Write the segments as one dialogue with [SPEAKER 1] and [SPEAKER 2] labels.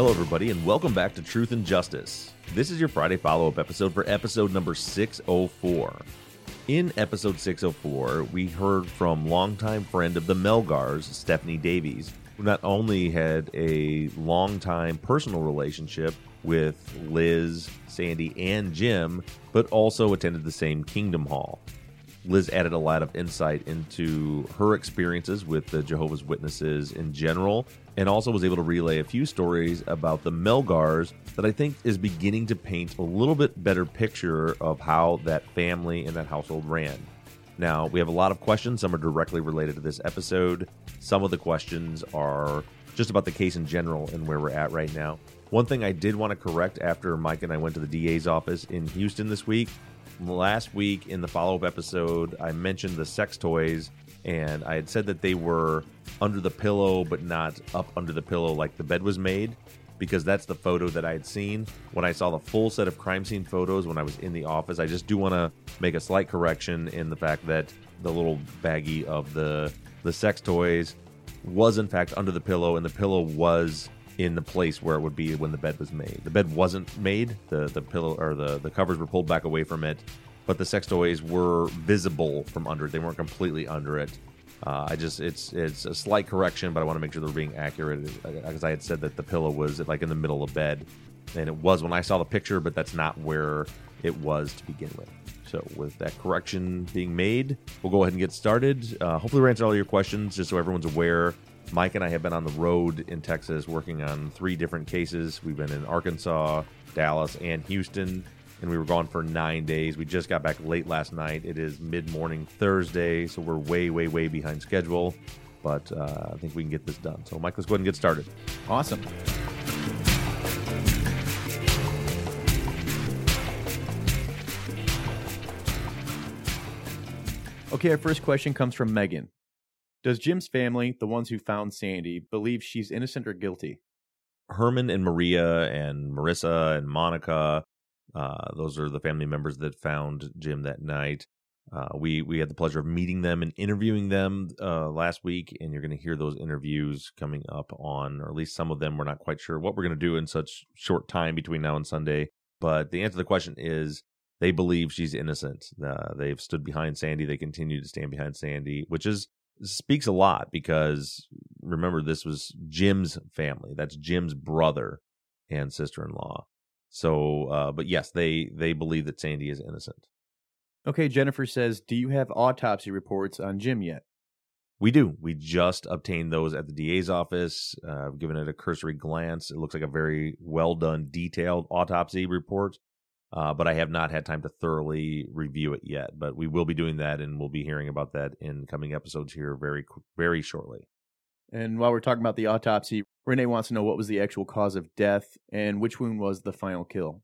[SPEAKER 1] Hello, everybody, and welcome back to Truth and Justice. This is your Friday follow up episode for episode number 604. In episode 604, we heard from longtime friend of the Melgars, Stephanie Davies, who not only had a longtime personal relationship with Liz, Sandy, and Jim, but also attended the same Kingdom Hall. Liz added a lot of insight into her experiences with the Jehovah's Witnesses in general, and also was able to relay a few stories about the Melgars that I think is beginning to paint a little bit better picture of how that family and that household ran. Now, we have a lot of questions. Some are directly related to this episode. Some of the questions are just about the case in general and where we're at right now. One thing I did want to correct after Mike and I went to the DA's office in Houston this week last week in the follow up episode, I mentioned the sex toys, and I had said that they were under the pillow, but not up under the pillow like the bed was made, because that's the photo that I had seen. When I saw the full set of crime scene photos when I was in the office, I just do want to make a slight correction in the fact that the little baggie of the the sex toys was in fact under the pillow, and the pillow was in the place where it would be when the bed was made. The bed wasn't made. The the pillow or the the covers were pulled back away from it, but the sex toys were visible from under it. They weren't completely under it. Uh, I just it's it's a slight correction, but I want to make sure they're being accurate because I had said that the pillow was like in the middle of bed, and it was when I saw the picture, but that's not where it was to begin with. So, with that correction being made, we'll go ahead and get started. Uh, hopefully, we answer all your questions just so everyone's aware Mike and I have been on the road in Texas working on three different cases. We've been in Arkansas, Dallas, and Houston, and we were gone for nine days. We just got back late last night. It is mid morning Thursday, so we're way, way, way behind schedule, but uh, I think we can get this done. So, Mike, let's go ahead and get started.
[SPEAKER 2] Awesome. Okay, our first question comes from Megan. Does Jim's family, the ones who found Sandy, believe she's innocent or guilty?
[SPEAKER 1] Herman and Maria and Marissa and Monica, uh, those are the family members that found Jim that night. Uh, we we had the pleasure of meeting them and interviewing them uh, last week, and you're going to hear those interviews coming up on, or at least some of them. We're not quite sure what we're going to do in such short time between now and Sunday. But the answer to the question is they believe she's innocent. Uh, they've stood behind Sandy. They continue to stand behind Sandy, which is speaks a lot because remember this was Jim's family. That's Jim's brother and sister-in-law. So, uh, but yes, they they believe that Sandy is innocent.
[SPEAKER 2] Okay, Jennifer says, "Do you have autopsy reports on Jim yet?"
[SPEAKER 1] We do. We just obtained those at the DA's office. Uh, I've given it a cursory glance. It looks like a very well done, detailed autopsy report uh, but I have not had time to thoroughly review it yet. But we will be doing that, and we'll be hearing about that in coming episodes here very, very shortly.
[SPEAKER 2] And while we're talking about the autopsy, Renee wants to know what was the actual cause of death and which wound was the final kill.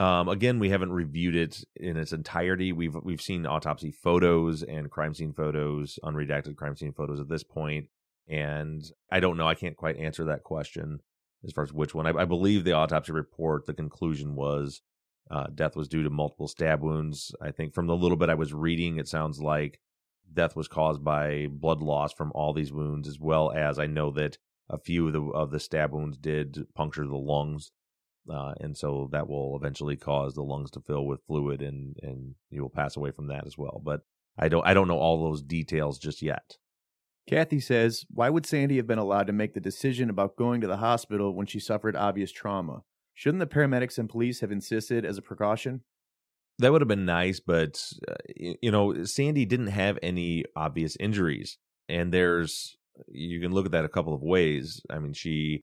[SPEAKER 1] Um, again, we haven't reviewed it in its entirety. We've we've seen autopsy photos and crime scene photos, unredacted crime scene photos at this point, and I don't know. I can't quite answer that question as far as which one. I, I believe the autopsy report. The conclusion was uh, death was due to multiple stab wounds. I think from the little bit I was reading, it sounds like death was caused by blood loss from all these wounds, as well as I know that a few of the of the stab wounds did puncture the lungs. uh, and so that will eventually cause the lungs to fill with fluid, and and you will pass away from that as well. But I don't I don't know all those details just yet.
[SPEAKER 2] Kathy says, Why would Sandy have been allowed to make the decision about going to the hospital when she suffered obvious trauma? Shouldn't the paramedics and police have insisted as a precaution?
[SPEAKER 1] That would have been nice, but uh, you know, Sandy didn't have any obvious injuries, and there's you can look at that a couple of ways. I mean, she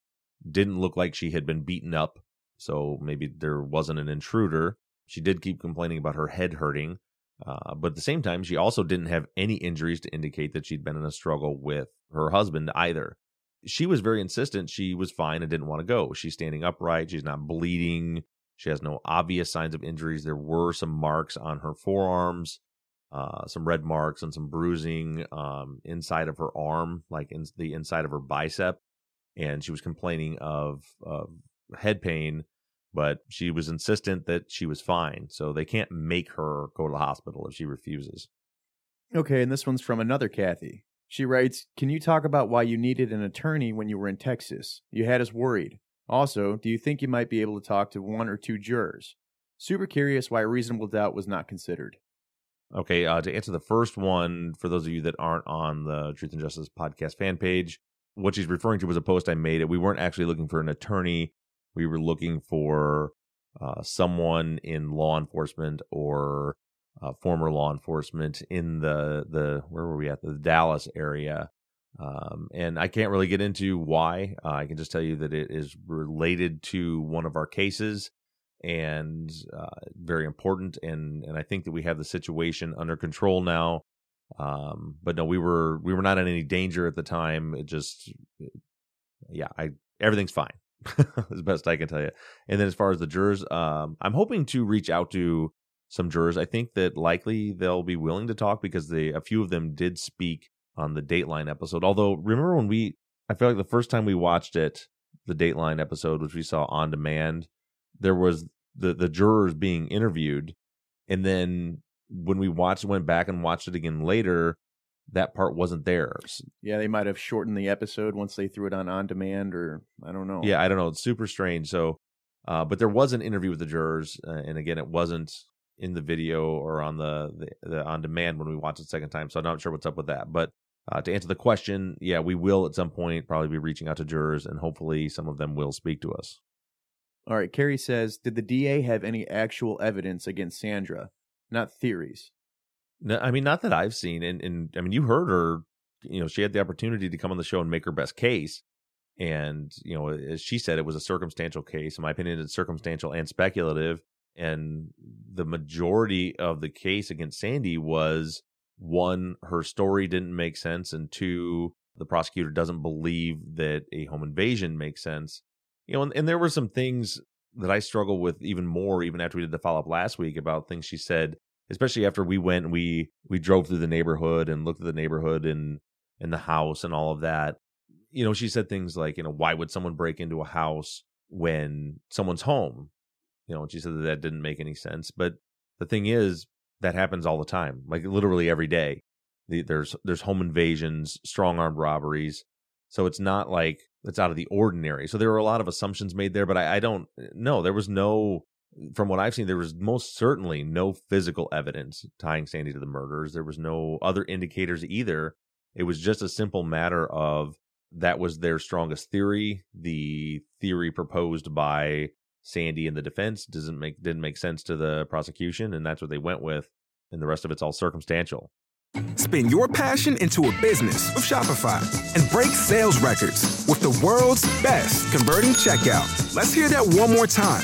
[SPEAKER 1] didn't look like she had been beaten up, so maybe there wasn't an intruder. She did keep complaining about her head hurting, uh, but at the same time, she also didn't have any injuries to indicate that she'd been in a struggle with her husband either. She was very insistent she was fine and didn't want to go. She's standing upright. She's not bleeding. She has no obvious signs of injuries. There were some marks on her forearms, uh, some red marks and some bruising um, inside of her arm, like in the inside of her bicep. And she was complaining of, of head pain but she was insistent that she was fine. So they can't make her go to the hospital if she refuses.
[SPEAKER 2] Okay, and this one's from another Kathy. She writes, Can you talk about why you needed an attorney when you were in Texas? You had us worried. Also, do you think you might be able to talk to one or two jurors? Super curious why reasonable doubt was not considered.
[SPEAKER 1] Okay, uh, to answer the first one, for those of you that aren't on the Truth and Justice podcast fan page, what she's referring to was a post I made. We weren't actually looking for an attorney we were looking for uh, someone in law enforcement or uh, former law enforcement in the the where were we at the Dallas area. Um, and I can't really get into why. Uh, I can just tell you that it is related to one of our cases and uh, very important. And and I think that we have the situation under control now. Um, but no, we were we were not in any danger at the time. It just, yeah, I everything's fine. as best I can tell you. And then as far as the jurors, um, I'm hoping to reach out to some jurors. I think that likely they'll be willing to talk because they a few of them did speak on the Dateline episode. Although remember when we, I feel like the first time we watched it, the Dateline episode, which we saw on demand, there was the the jurors being interviewed, and then when we watched, went back and watched it again later, that part wasn't there.
[SPEAKER 2] Yeah, they might have shortened the episode once they threw it on on demand, or I don't know.
[SPEAKER 1] Yeah, I don't know. It's super strange. So, uh, but there was an interview with the jurors, uh, and again, it wasn't in the video or on the, the, the on demand when we watched it second time. So I'm not sure what's up with that. But uh, to answer the question, yeah, we will at some point probably be reaching out to jurors, and hopefully some of them will speak to us.
[SPEAKER 2] All right, Carrie says, did the DA have any actual evidence against Sandra, not theories?
[SPEAKER 1] No, I mean, not that I've seen. And, and I mean, you heard her, you know, she had the opportunity to come on the show and make her best case. And, you know, as she said, it was a circumstantial case. In my opinion, it's circumstantial and speculative. And the majority of the case against Sandy was one, her story didn't make sense. And two, the prosecutor doesn't believe that a home invasion makes sense. You know, and, and there were some things that I struggle with even more, even after we did the follow up last week about things she said especially after we went and we we drove through the neighborhood and looked at the neighborhood and and the house and all of that you know she said things like you know why would someone break into a house when someone's home you know and she said that that didn't make any sense but the thing is that happens all the time like literally every day the, there's there's home invasions strong armed robberies so it's not like it's out of the ordinary so there were a lot of assumptions made there but i, I don't know there was no from what I've seen, there was most certainly no physical evidence tying Sandy to the murders. There was no other indicators either. It was just a simple matter of that was their strongest theory. The theory proposed by Sandy in the defense doesn't make didn't make sense to the prosecution, and that's what they went with. And the rest of it's all circumstantial.
[SPEAKER 3] Spin your passion into a business with Shopify and break sales records with the world's best converting checkout. Let's hear that one more time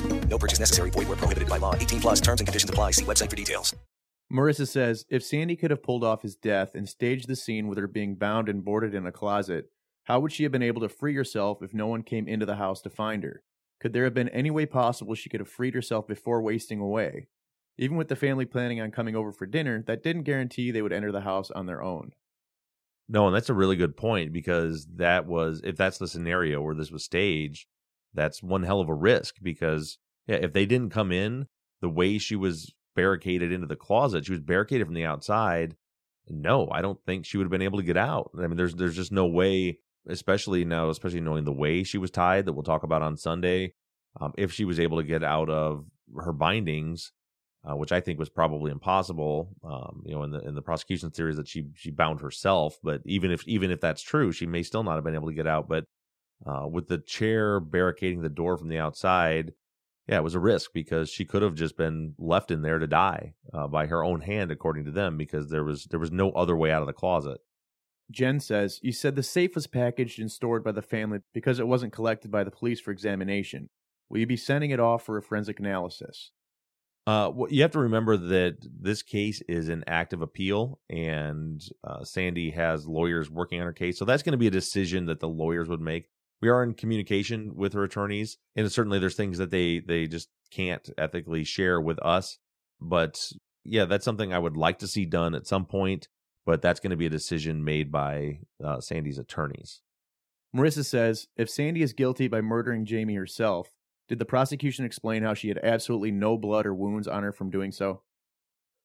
[SPEAKER 4] No purchase necessary. Void where prohibited by law. 18 plus terms and conditions apply. See website for details.
[SPEAKER 2] Marissa says if Sandy could have pulled off his death and staged the scene with her being bound and boarded in a closet, how would she have been able to free herself if no one came into the house to find her? Could there have been any way possible she could have freed herself before wasting away? Even with the family planning on coming over for dinner, that didn't guarantee they would enter the house on their own.
[SPEAKER 1] No, and that's a really good point because that was if that's the scenario where this was staged, that's one hell of a risk because yeah, if they didn't come in the way she was barricaded into the closet, she was barricaded from the outside. No, I don't think she would have been able to get out. I mean, there's there's just no way especially now, especially knowing the way she was tied that we'll talk about on Sunday. Um, if she was able to get out of her bindings, uh, which I think was probably impossible, um, you know, in the in the prosecution theories that she she bound herself. But even if even if that's true, she may still not have been able to get out. But uh, with the chair barricading the door from the outside, yeah, it was a risk because she could have just been left in there to die uh, by her own hand, according to them, because there was there was no other way out of the closet.
[SPEAKER 2] Jen says, You said the safe was packaged and stored by the family because it wasn't collected by the police for examination. Will you be sending it off for a forensic analysis?
[SPEAKER 1] Uh, well, you have to remember that this case is an active appeal, and uh, Sandy has lawyers working on her case. So that's going to be a decision that the lawyers would make. We are in communication with her attorneys, and certainly there's things that they they just can't ethically share with us. But yeah, that's something I would like to see done at some point but that's going to be a decision made by uh, Sandy's attorneys.
[SPEAKER 2] Marissa says if Sandy is guilty by murdering Jamie herself, did the prosecution explain how she had absolutely no blood or wounds on her from doing so?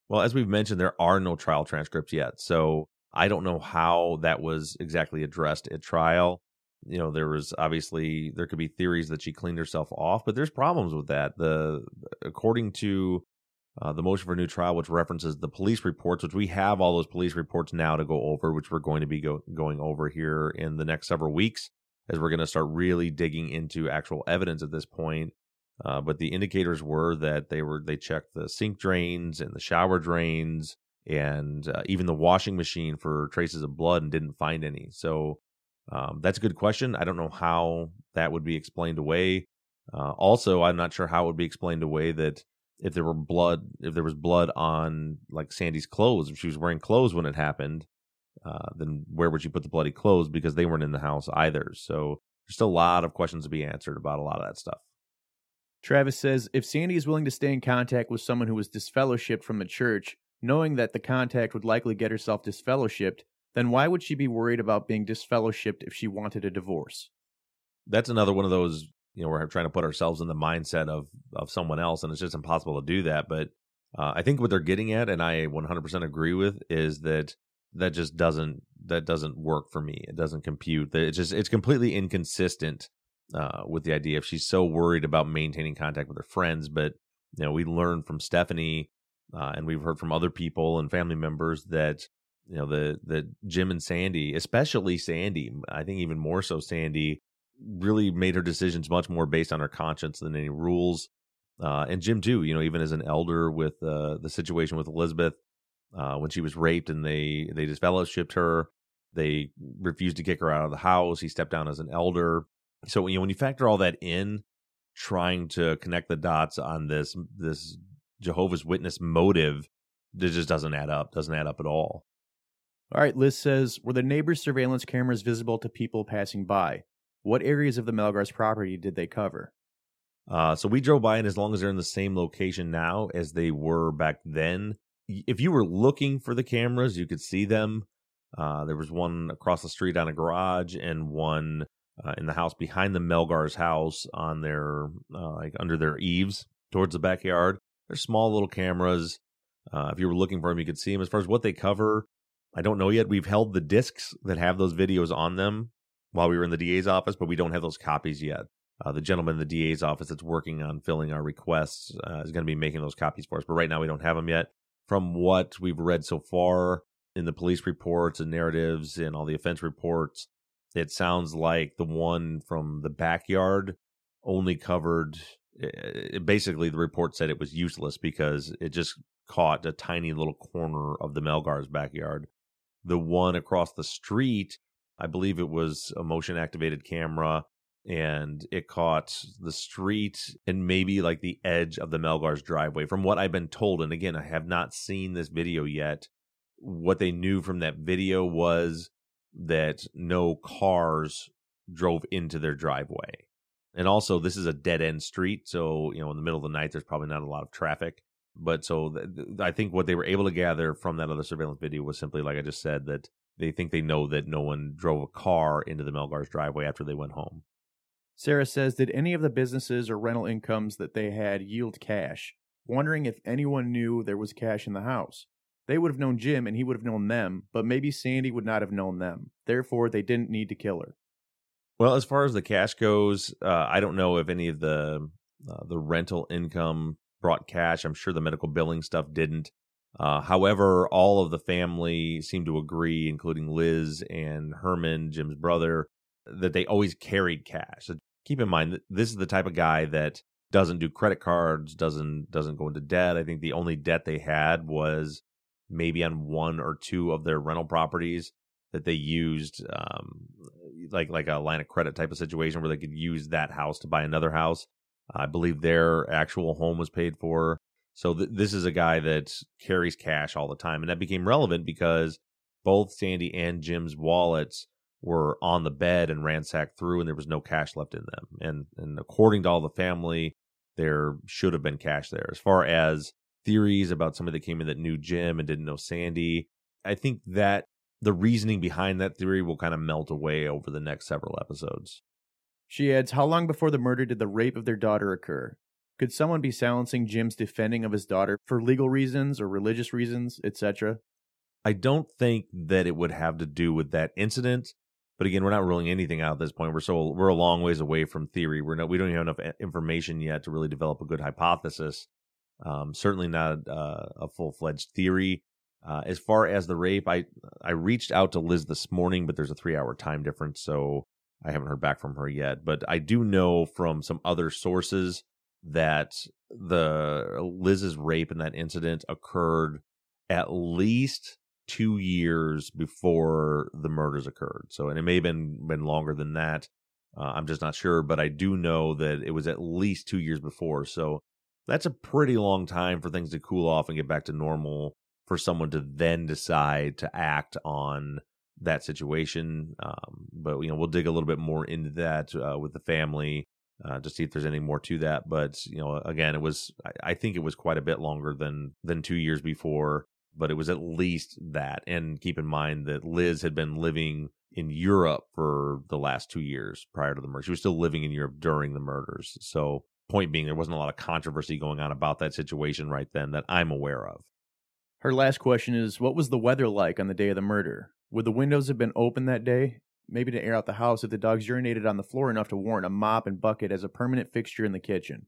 [SPEAKER 1] Well, as we've mentioned, there are no trial transcripts yet. So I don't know how that was exactly addressed at trial. You know, there was obviously there could be theories that she cleaned herself off, but there's problems with that. The according to uh, the motion for a new trial, which references the police reports, which we have all those police reports now to go over, which we're going to be go- going over here in the next several weeks, as we're going to start really digging into actual evidence at this point. Uh, but the indicators were that they were they checked the sink drains and the shower drains and uh, even the washing machine for traces of blood and didn't find any. So um, that's a good question. I don't know how that would be explained away. Uh, also, I'm not sure how it would be explained away that if there were blood, if there was blood on like Sandy's clothes, if she was wearing clothes when it happened, uh, then where would she put the bloody clothes? Because they weren't in the house either. So there's still a lot of questions to be answered about a lot of that stuff.
[SPEAKER 2] Travis says if Sandy is willing to stay in contact with someone who was disfellowshipped from the church, knowing that the contact would likely get herself disfellowshipped, then why would she be worried about being disfellowshipped if she wanted a divorce?
[SPEAKER 1] That's another one of those you know we're trying to put ourselves in the mindset of of someone else and it's just impossible to do that but uh, i think what they're getting at and i 100% agree with is that that just doesn't that doesn't work for me. It doesn't compute. It's just it's completely inconsistent uh, with the idea. If she's so worried about maintaining contact with her friends but you know we learned from stephanie uh, and we've heard from other people and family members that you know the the jim and sandy especially sandy i think even more so sandy really made her decisions much more based on her conscience than any rules. Uh, and Jim too, you know, even as an elder with uh, the situation with Elizabeth uh, when she was raped and they they disfellowshipped her, they refused to kick her out of the house. He stepped down as an elder. So you know when you factor all that in, trying to connect the dots on this this Jehovah's Witness motive, it just doesn't add up. Doesn't add up at all.
[SPEAKER 2] All right, Liz says, were the neighbors' surveillance cameras visible to people passing by? What areas of the Melgar's property did they cover?
[SPEAKER 1] Uh, so we drove by, and as long as they're in the same location now as they were back then, if you were looking for the cameras, you could see them. Uh, there was one across the street on a garage, and one uh, in the house behind the Melgar's house on their uh, like under their eaves towards the backyard. They're small little cameras. Uh, if you were looking for them, you could see them. As far as what they cover, I don't know yet. We've held the discs that have those videos on them while we were in the DA's office, but we don't have those copies yet. Uh, the gentleman in the DA's office that's working on filling our requests uh, is going to be making those copies for us. But right now, we don't have them yet. From what we've read so far in the police reports and narratives and all the offense reports, it sounds like the one from the backyard only covered it, basically the report said it was useless because it just caught a tiny little corner of the Melgar's backyard. The one across the street, I believe it was a motion activated camera and it caught the street and maybe like the edge of the Melgar's driveway. From what I've been told, and again, I have not seen this video yet. What they knew from that video was that no cars drove into their driveway. And also, this is a dead end street. So, you know, in the middle of the night, there's probably not a lot of traffic. But so th- th- I think what they were able to gather from that other surveillance video was simply, like I just said, that they think they know that no one drove a car into the Melgar's driveway after they went home.
[SPEAKER 2] Sarah says, Did any of the businesses or rental incomes that they had yield cash? Wondering if anyone knew there was cash in the house. They would have known Jim and he would have known them, but maybe Sandy would not have known them. Therefore, they didn't need to kill her.
[SPEAKER 1] Well, as far as the cash goes, uh, I don't know if any of the uh, the rental income brought cash. I'm sure the medical billing stuff didn't. Uh, however, all of the family seemed to agree, including Liz and Herman, Jim's brother, that they always carried cash. So keep in mind this is the type of guy that doesn't do credit cards, doesn't doesn't go into debt. I think the only debt they had was maybe on one or two of their rental properties that they used um, like like a line of credit type of situation where they could use that house to buy another house. I believe their actual home was paid for. So th- this is a guy that carries cash all the time, and that became relevant because both Sandy and Jim's wallets were on the bed and ransacked through, and there was no cash left in them. And and according to all the family, there should have been cash there. As far as theories about somebody that came in that knew Jim and didn't know Sandy, I think that the reasoning behind that theory will kind of melt away over the next several episodes.
[SPEAKER 2] She adds, How long before the murder did the rape of their daughter occur? Could someone be silencing Jim's defending of his daughter for legal reasons or religious reasons, etc.?
[SPEAKER 1] I don't think that it would have to do with that incident. But again, we're not ruling anything out at this point. We're so we're a long ways away from theory. We're not we don't have enough information yet to really develop a good hypothesis. Um, certainly not uh, a full fledged theory. Uh, as far as the rape, I I reached out to Liz this morning, but there's a three hour time difference, so I haven't heard back from her yet. But I do know from some other sources that the Liz's rape in that incident occurred at least two years before the murders occurred. So, and it may have been been longer than that. Uh, I'm just not sure, but I do know that it was at least two years before. So that's a pretty long time for things to cool off and get back to normal for someone to then decide to act on that situation. Um, but you know, we'll dig a little bit more into that uh, with the family uh, to see if there's any more to that. But you know, again, it was I, I think it was quite a bit longer than than two years before, but it was at least that. And keep in mind that Liz had been living in Europe for the last two years prior to the murder. She was still living in Europe during the murders. So point being, there wasn't a lot of controversy going on about that situation right then that I'm aware of.
[SPEAKER 2] Her last question is What was the weather like on the day of the murder? Would the windows have been open that day? Maybe to air out the house if the dogs urinated on the floor enough to warrant a mop and bucket as a permanent fixture in the kitchen.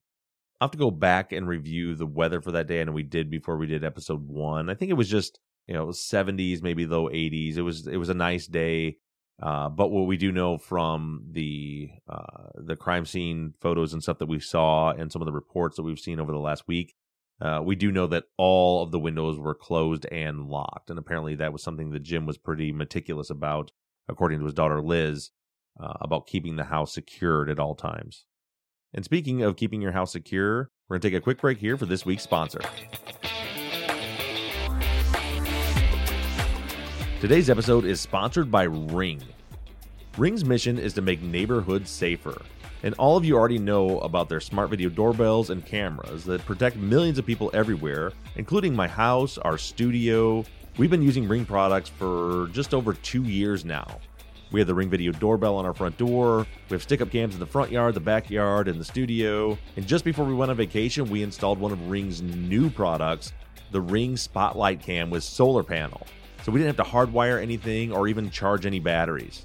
[SPEAKER 1] I'll have to go back and review the weather for that day. I know we did before we did episode one. I think it was just, you know, 70s, maybe low 80s. It was it was a nice day. Uh, but what we do know from the uh, the crime scene photos and stuff that we saw and some of the reports that we've seen over the last week uh, we do know that all of the windows were closed and locked, and apparently that was something that Jim was pretty meticulous about, according to his daughter Liz, uh, about keeping the house secured at all times. And speaking of keeping your house secure, we're going to take a quick break here for this week's sponsor. Today's episode is sponsored by Ring. Ring's mission is to make neighborhoods safer. And all of you already know about their smart video doorbells and cameras that protect millions of people everywhere, including my house, our studio. We've been using Ring products for just over two years now. We have the Ring Video doorbell on our front door. We have stick up cams in the front yard, the backyard, and the studio. And just before we went on vacation, we installed one of Ring's new products, the Ring Spotlight Cam with solar panel. So we didn't have to hardwire anything or even charge any batteries.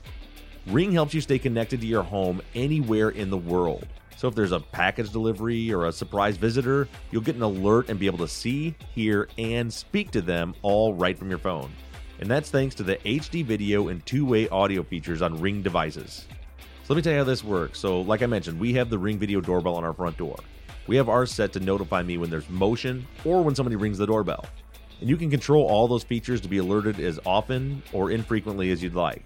[SPEAKER 1] Ring helps you stay connected to your home anywhere in the world. So if there's a package delivery or a surprise visitor, you'll get an alert and be able to see, hear, and speak to them all right from your phone. And that's thanks to the HD video and two way audio features on Ring devices. So let me tell you how this works. So, like I mentioned, we have the Ring Video doorbell on our front door. we have ours set to notify me when there's motion or when somebody rings the doorbell. And you can control all those features to be alerted as often or infrequently as you'd like.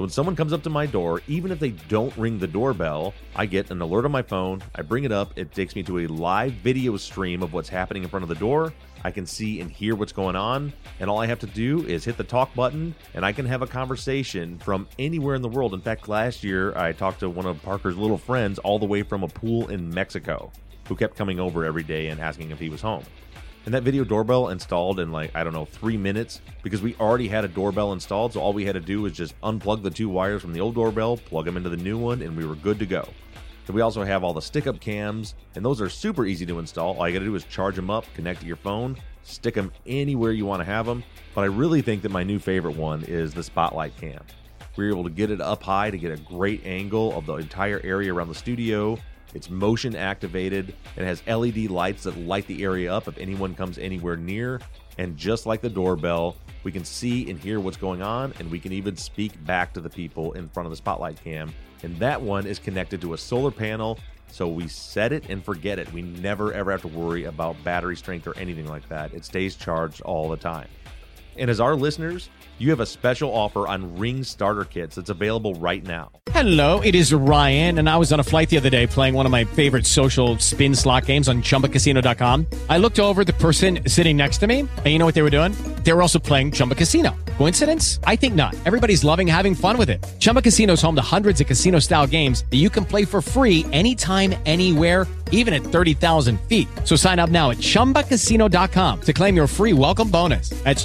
[SPEAKER 1] So when someone comes up to my door, even if they don't ring the doorbell, I get an alert on my phone. I bring it up. It takes me to a live video stream of what's happening in front of the door. I can see and hear what's going on. And all I have to do is hit the talk button and I can have a conversation from anywhere in the world. In fact, last year I talked to one of Parker's little friends all the way from a pool in Mexico who kept coming over every day and asking if he was home. And that video doorbell installed in like, I don't know, three minutes because we already had a doorbell installed. So all we had to do was just unplug the two wires from the old doorbell, plug them into the new one, and we were good to go. So we also have all the stick up cams, and those are super easy to install. All you got to do is charge them up, connect to your phone, stick them anywhere you want to have them. But I really think that my new favorite one is the spotlight cam. We were able to get it up high to get a great angle of the entire area around the studio it's motion activated and has LED lights that light the area up if anyone comes anywhere near. And just like the doorbell, we can see and hear what's going on, and we can even speak back to the people in front of the spotlight cam. And that one is connected to a solar panel, so we set it and forget it. We never ever have to worry about battery strength or anything like that. It stays charged all the time. And as our listeners, you have a special offer on Ring starter kits that's available right now.
[SPEAKER 5] Hello, it is Ryan, and I was on a flight the other day playing one of my favorite social spin slot games on chumbacasino.com. I looked over the person sitting next to me, and you know what they were doing? They were also playing Chumba Casino. Coincidence? I think not. Everybody's loving having fun with it. Chumba Casino is home to hundreds of casino style games that you can play for free anytime, anywhere even at 30,000 feet. So sign up now at ChumbaCasino.com to claim your free welcome bonus. That's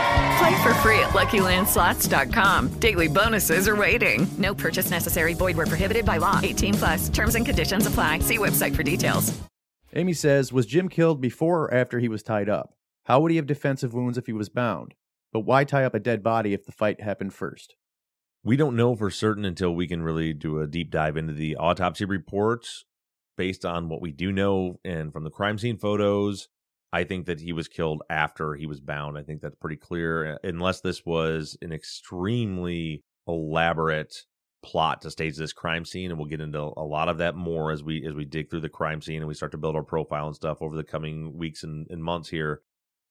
[SPEAKER 6] Play for free at LuckyLandSlots.com. Daily bonuses are waiting. No purchase necessary. Void were prohibited by law. 18 plus. Terms and conditions apply. See website for details.
[SPEAKER 2] Amy says, was Jim killed before or after he was tied up? How would he have defensive wounds if he was bound? But why tie up a dead body if the fight happened first?
[SPEAKER 1] We don't know for certain until we can really do a deep dive into the autopsy reports based on what we do know and from the crime scene photos I think that he was killed after he was bound. I think that's pretty clear, uh, unless this was an extremely elaborate plot to stage this crime scene and we'll get into a lot of that more as we as we dig through the crime scene and we start to build our profile and stuff over the coming weeks and, and months here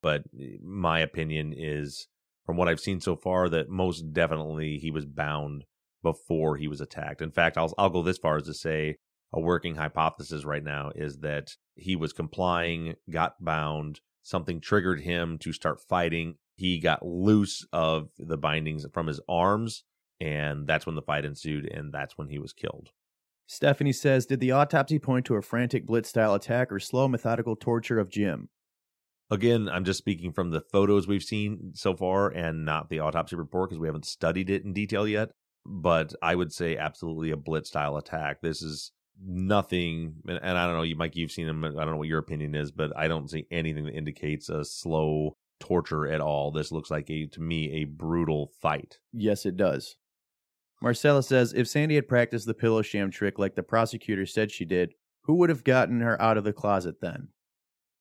[SPEAKER 1] but eh, my opinion is from what i've seen so far that most definitely he was bound before he was attacked in fact i'll, I'll go this far as to say a working hypothesis right now is that he was complying, got bound, something triggered him to start fighting. He got loose of the bindings from his arms, and that's when the fight ensued, and that's when he was killed.
[SPEAKER 2] Stephanie says, Did the autopsy point to a frantic blitz style attack or slow methodical torture of Jim?
[SPEAKER 1] Again, I'm just speaking from the photos we've seen so far and not the autopsy report because we haven't studied it in detail yet. But I would say absolutely a blitz style attack. This is nothing and, and, i don't know you mike you've seen him i don't know what your opinion is but i don't see anything that indicates a slow torture at all. This looks like a to me a brutal fight.
[SPEAKER 2] Yes it does. Marcella says if sandy had practiced the pillow sham trick like the prosecutor said she did who would have gotten her out of the closet then?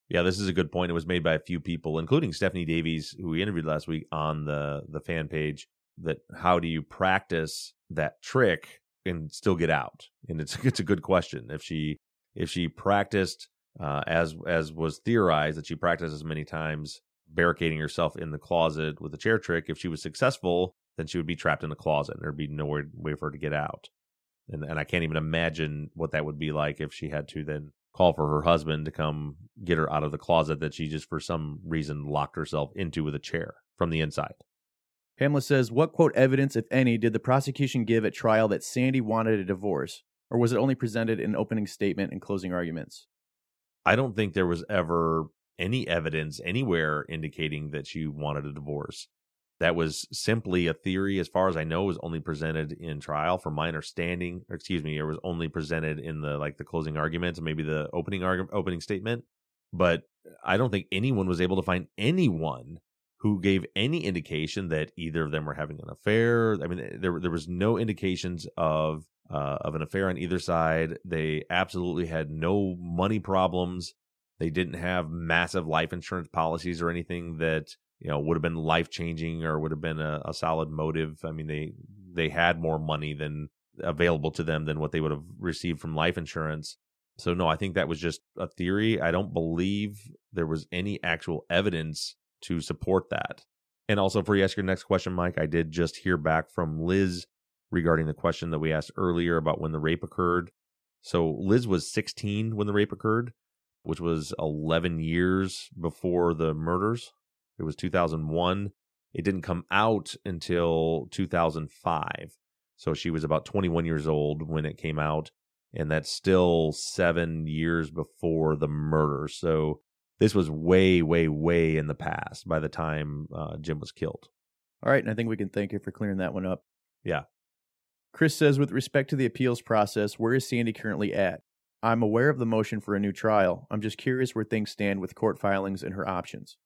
[SPEAKER 1] Yeah this is a good point. It was made by a few people including stephanie davies who we interviewed last week on the the fan page that how do you practice that trick and still get out? And it's it's a good question. If she if she practiced uh, as as was theorized that she practiced as many times barricading herself in the closet with the chair trick, if she was successful, then she would be trapped in the closet and there'd be no way, way for her to get out. And and I can't even imagine what that would be like if she had to then call for her husband to come get her out of the closet that she just for some reason locked herself into with a chair from the inside.
[SPEAKER 2] Pamela says, What quote evidence, if any, did the prosecution give at trial that Sandy wanted a divorce? Or was it only presented in opening statement and closing arguments?
[SPEAKER 1] I don't think there was ever any evidence anywhere indicating that she wanted a divorce. That was simply a theory, as far as I know, was only presented in trial. From my understanding, or excuse me, it was only presented in the like the closing arguments, maybe the opening argument, opening statement. But I don't think anyone was able to find anyone who gave any indication that either of them were having an affair. I mean, there there was no indications of uh, of an affair on either side. They absolutely had no money problems. They didn't have massive life insurance policies or anything that you know would have been life changing or would have been a, a solid motive. I mean, they they had more money than available to them than what they would have received from life insurance. So no, I think that was just a theory. I don't believe there was any actual evidence to support that. And also, for you ask your next question, Mike, I did just hear back from Liz regarding the question that we asked earlier about when the rape occurred. So Liz was 16 when the rape occurred, which was 11 years before the murders. It was 2001. It didn't come out until 2005. So she was about 21 years old when it came out. And that's still seven years before the murder. So this was way, way, way in the past by the time uh, Jim was killed.
[SPEAKER 2] All right, and I think we can thank you for clearing that one up.
[SPEAKER 1] Yeah.
[SPEAKER 2] Chris says, with respect to the appeals process, where is Sandy currently at? I'm aware of the motion for a new trial. I'm just curious where things stand with court filings and her options.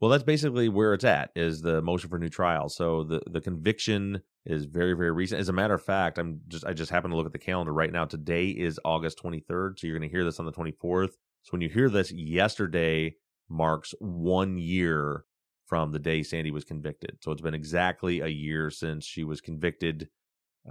[SPEAKER 1] Well, that's basically where it's at is the motion for new trial. So the the conviction is very very recent. As a matter of fact, I'm just I just happen to look at the calendar right now. Today is August 23rd, so you're going to hear this on the 24th. So when you hear this, yesterday marks one year from the day Sandy was convicted. So it's been exactly a year since she was convicted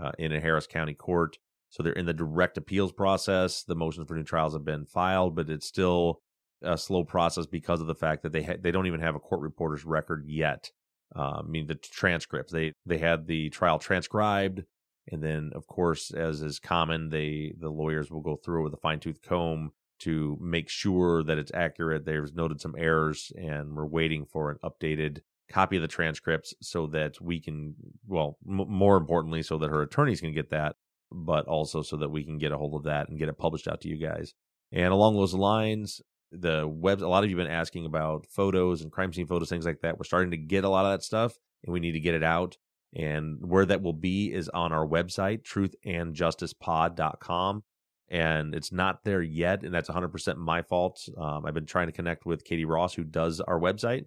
[SPEAKER 1] uh, in a Harris County court. So they're in the direct appeals process. The motions for new trials have been filed, but it's still a slow process because of the fact that they ha- they don't even have a court reporter's record yet. Uh, I mean the transcripts. They they had the trial transcribed, and then of course, as is common, they the lawyers will go through with a fine tooth comb to make sure that it's accurate. There's noted some errors, and we're waiting for an updated copy of the transcripts so that we can, well, m- more importantly, so that her attorneys can get that, but also so that we can get a hold of that and get it published out to you guys. And along those lines, the web, a lot of you have been asking about photos and crime scene photos, things like that. We're starting to get a lot of that stuff, and we need to get it out. And where that will be is on our website, truthandjusticepod.com and it's not there yet, and that's 100% my fault. Um, I've been trying to connect with Katie Ross, who does our website,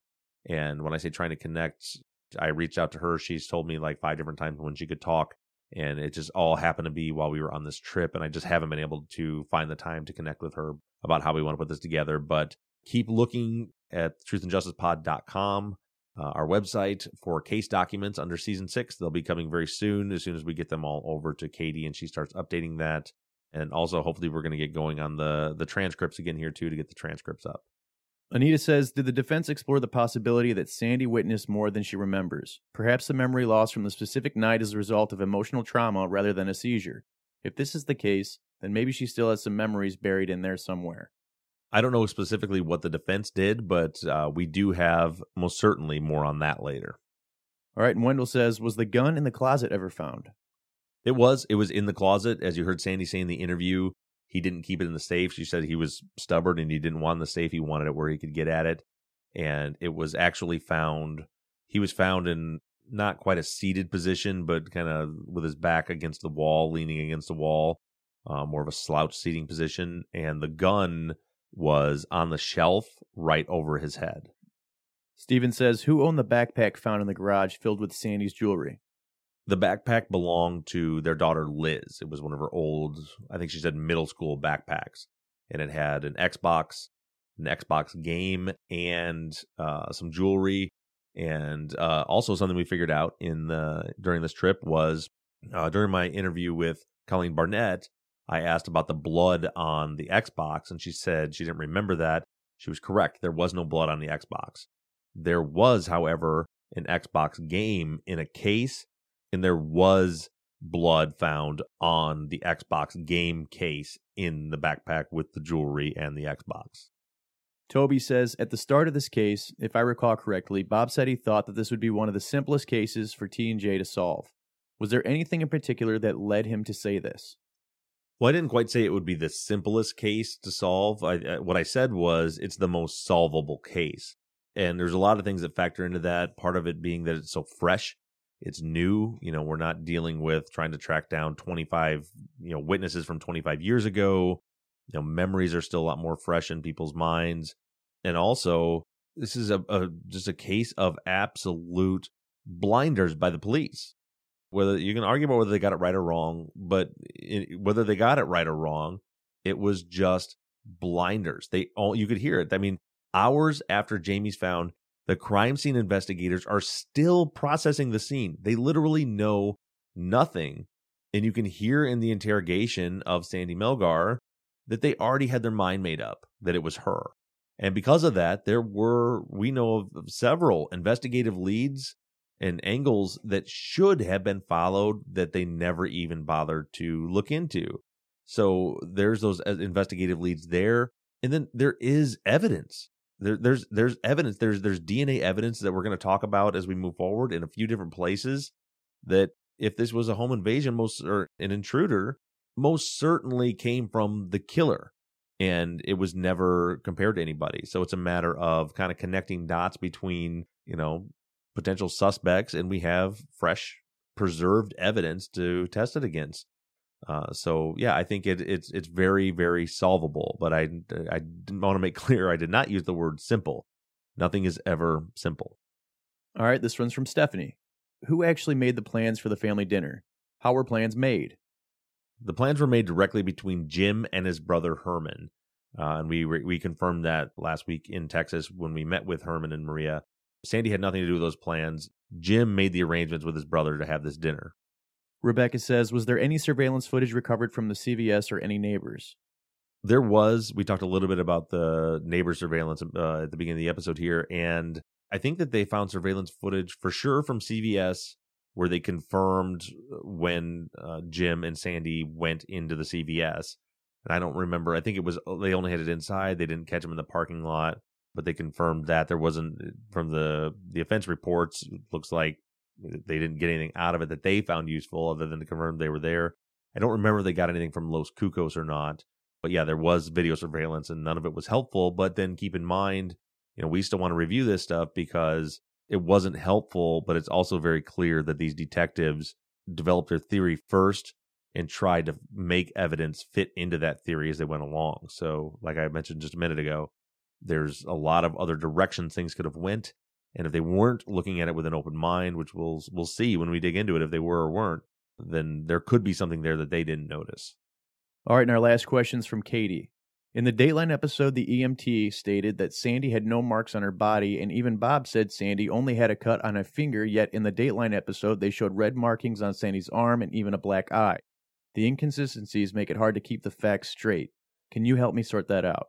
[SPEAKER 1] and when I say trying to connect, I reached out to her. She's told me like five different times when she could talk, and it just all happened to be while we were on this trip, and I just haven't been able to find the time to connect with her about how we want to put this together. But keep looking at truthandjusticepod.com. Uh, our website for case documents under season six. They'll be coming very soon as soon as we get them all over to Katie and she starts updating that and also hopefully we're going to get going on the the transcripts again here too to get the transcripts up.
[SPEAKER 2] Anita says, Did the defense explore the possibility that Sandy witnessed more than she remembers? Perhaps the memory loss from the specific night is a result of emotional trauma rather than a seizure. If this is the case, then maybe she still has some memories buried in there somewhere.
[SPEAKER 1] I don't know specifically what the defense did, but uh, we do have most certainly more on that later.
[SPEAKER 2] All right, and Wendell says, Was the gun in the closet ever found?
[SPEAKER 1] It was. It was in the closet, as you heard Sandy say in the interview. He didn't keep it in the safe. She said he was stubborn and he didn't want the safe. He wanted it where he could get at it. And it was actually found. He was found in not quite a seated position, but kind of with his back against the wall, leaning against the wall, uh, more of a slouch seating position. And the gun was on the shelf right over his head.
[SPEAKER 2] Steven says, Who owned the backpack found in the garage filled with Sandy's jewelry?
[SPEAKER 1] The backpack belonged to their daughter Liz. It was one of her old, I think she said middle school backpacks, and it had an Xbox, an Xbox game, and uh, some jewelry, and uh, also something we figured out in the during this trip was uh, during my interview with Colleen Barnett. I asked about the blood on the Xbox, and she said she didn't remember that. She was correct. There was no blood on the Xbox. There was, however, an Xbox game in a case and there was blood found on the Xbox game case in the backpack with the jewelry and the Xbox.
[SPEAKER 2] Toby says, at the start of this case, if I recall correctly, Bob said he thought that this would be one of the simplest cases for T&J to solve. Was there anything in particular that led him to say this?
[SPEAKER 1] Well, I didn't quite say it would be the simplest case to solve. I, what I said was it's the most solvable case. And there's a lot of things that factor into that. Part of it being that it's so fresh it's new you know we're not dealing with trying to track down 25 you know witnesses from 25 years ago You know, memories are still a lot more fresh in people's minds. And also, this is a, a just a case of absolute blinders by the police. Whether you can argue about whether they got it right or wrong, but it, whether they got it right or wrong, it was just blinders. They all you could hear it. I mean, hours after Jamie's found, the crime scene investigators are still processing the scene. They literally know nothing. And you can hear in the interrogation of Sandy Melgar that they already had their mind made up that it was her. And because of that, there were, we know of several investigative leads and angles that should have been followed that they never even bothered to look into. So there's those uh, investigative leads there. And then there is evidence. There, there's there's evidence. There's there's DNA evidence that we're going to talk about as we move forward in a few different places. That if this was a home invasion, most or an intruder, most certainly came from the killer, and it was never compared to anybody. So it's a matter of kind of connecting dots between you know potential suspects, and we have fresh preserved evidence to test it against. Uh, so yeah, I think it, it's it's very very solvable. But I I want to make clear I did not use the word simple. Nothing is ever simple.
[SPEAKER 2] All right, this one's from Stephanie. Who actually made the plans for the family dinner? How were plans made?
[SPEAKER 1] The plans were made directly between Jim and his brother Herman, uh, and we we confirmed that last week in Texas when we met with Herman and Maria. Sandy had nothing to do with those plans. Jim made the arrangements with his brother to have this dinner.
[SPEAKER 2] Rebecca says, Was there any surveillance footage recovered from the CVS or any neighbors?
[SPEAKER 1] There was. We talked a little bit about the neighbor surveillance uh, at the beginning of the episode here. And I think that they found surveillance footage for sure from CVS where they confirmed uh, when uh, Jim and Sandy went into the CVS. And I don't remember. I think it was uh, they only had it inside. They didn't catch them in the parking lot, but they confirmed that there wasn't from the the offense reports. Looks like they didn't get anything out of it that they found useful other than to confirm they were there. I don't remember if they got anything from Los Cucos or not. But yeah, there was video surveillance and none of it was helpful. But then keep in mind, you know, we still want to review this stuff because it wasn't helpful, but it's also very clear that these detectives developed their theory first and tried to make evidence fit into that theory as they went along. So, like I mentioned just a minute ago, there's a lot of other directions things could have went and if they weren't looking at it with an open mind, which we'll we'll see when we dig into it if they were or weren't, then there could be something there that they didn't notice.
[SPEAKER 2] All right, and our last question's from Katie. In the Dateline episode, the EMT stated that Sandy had no marks on her body, and even Bob said Sandy only had a cut on a finger, yet in the Dateline episode, they showed red markings on Sandy's arm and even a black eye. The inconsistencies make it hard to keep the facts straight. Can you help me sort that out?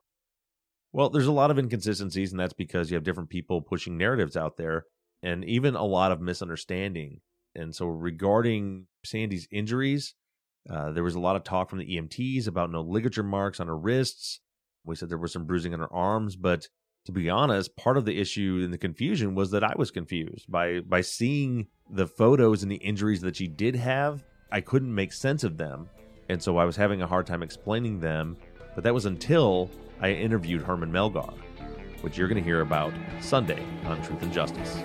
[SPEAKER 1] Well, there's a lot of inconsistencies, and that's because you have different people pushing narratives out there and even a lot of misunderstanding. And so, regarding Sandy's injuries, uh, there was a lot of talk from the EMTs about no ligature marks on her wrists. We said there was some bruising on her arms, but to be honest, part of the issue and the confusion was that I was confused by by seeing the photos and the injuries that she did have. I couldn't make sense of them, and so I was having a hard time explaining them. But that was until I interviewed Herman Melgar, which you're going to hear about Sunday on Truth and Justice.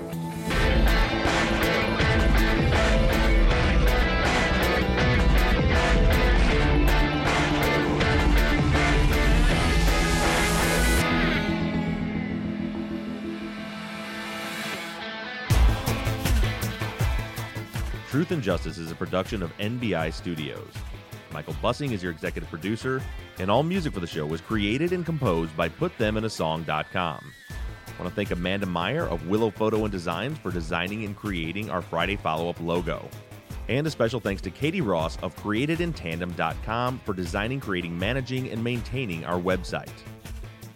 [SPEAKER 1] Truth and Justice is a production of NBI Studios. Michael Bussing is your executive producer, and all music for the show was created and composed by PutThemInASong.com. I want to thank Amanda Meyer of Willow Photo and Designs for designing and creating our Friday follow up logo. And a special thanks to Katie Ross of CreatedInTandem.com for designing, creating, managing, and maintaining our website.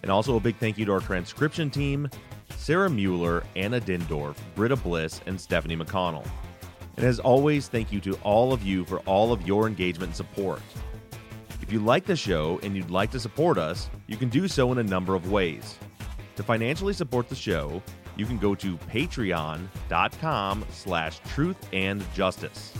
[SPEAKER 1] And also a big thank you to our transcription team Sarah Mueller, Anna Dindorf, Britta Bliss, and Stephanie McConnell. And as always, thank you to all of you for all of your engagement and support. If you like the show and you'd like to support us, you can do so in a number of ways. To financially support the show, you can go to patreon.com slash truth and justice.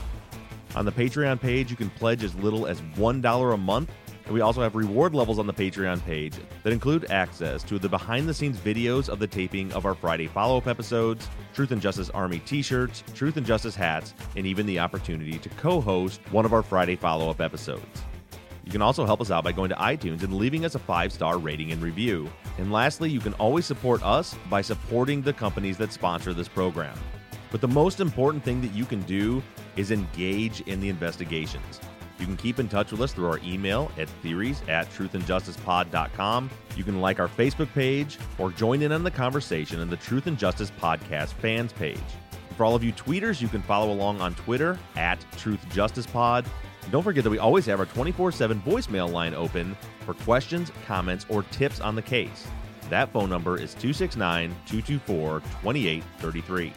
[SPEAKER 1] On the Patreon page, you can pledge as little as $1 a month and we also have reward levels on the Patreon page that include access to the behind the scenes videos of the taping of our Friday follow up episodes, Truth and Justice Army t shirts, Truth and Justice hats, and even the opportunity to co host one of our Friday follow up episodes. You can also help us out by going to iTunes and leaving us a five star rating and review. And lastly, you can always support us by supporting the companies that sponsor this program. But the most important thing that you can do is engage in the investigations. You can keep in touch with us through our email at theories at truthandjusticepod.com. You can like our Facebook page or join in on the conversation in the Truth and Justice Podcast fans page. For all of you tweeters, you can follow along on Twitter at Truth Justice Pod. And don't forget that we always have our 24 7 voicemail line open for questions, comments, or tips on the case. That phone number is 269 224 2833.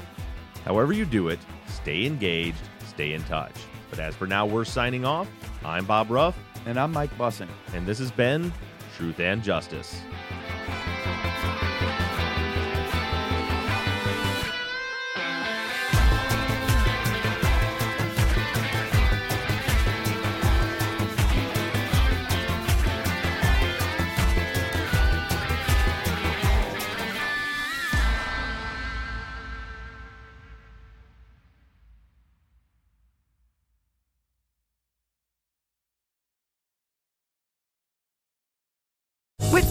[SPEAKER 1] However, you do it, stay engaged, stay in touch. But as for now, we're signing off. I'm Bob Ruff.
[SPEAKER 2] And I'm Mike Bussing.
[SPEAKER 1] And this has been Truth and Justice.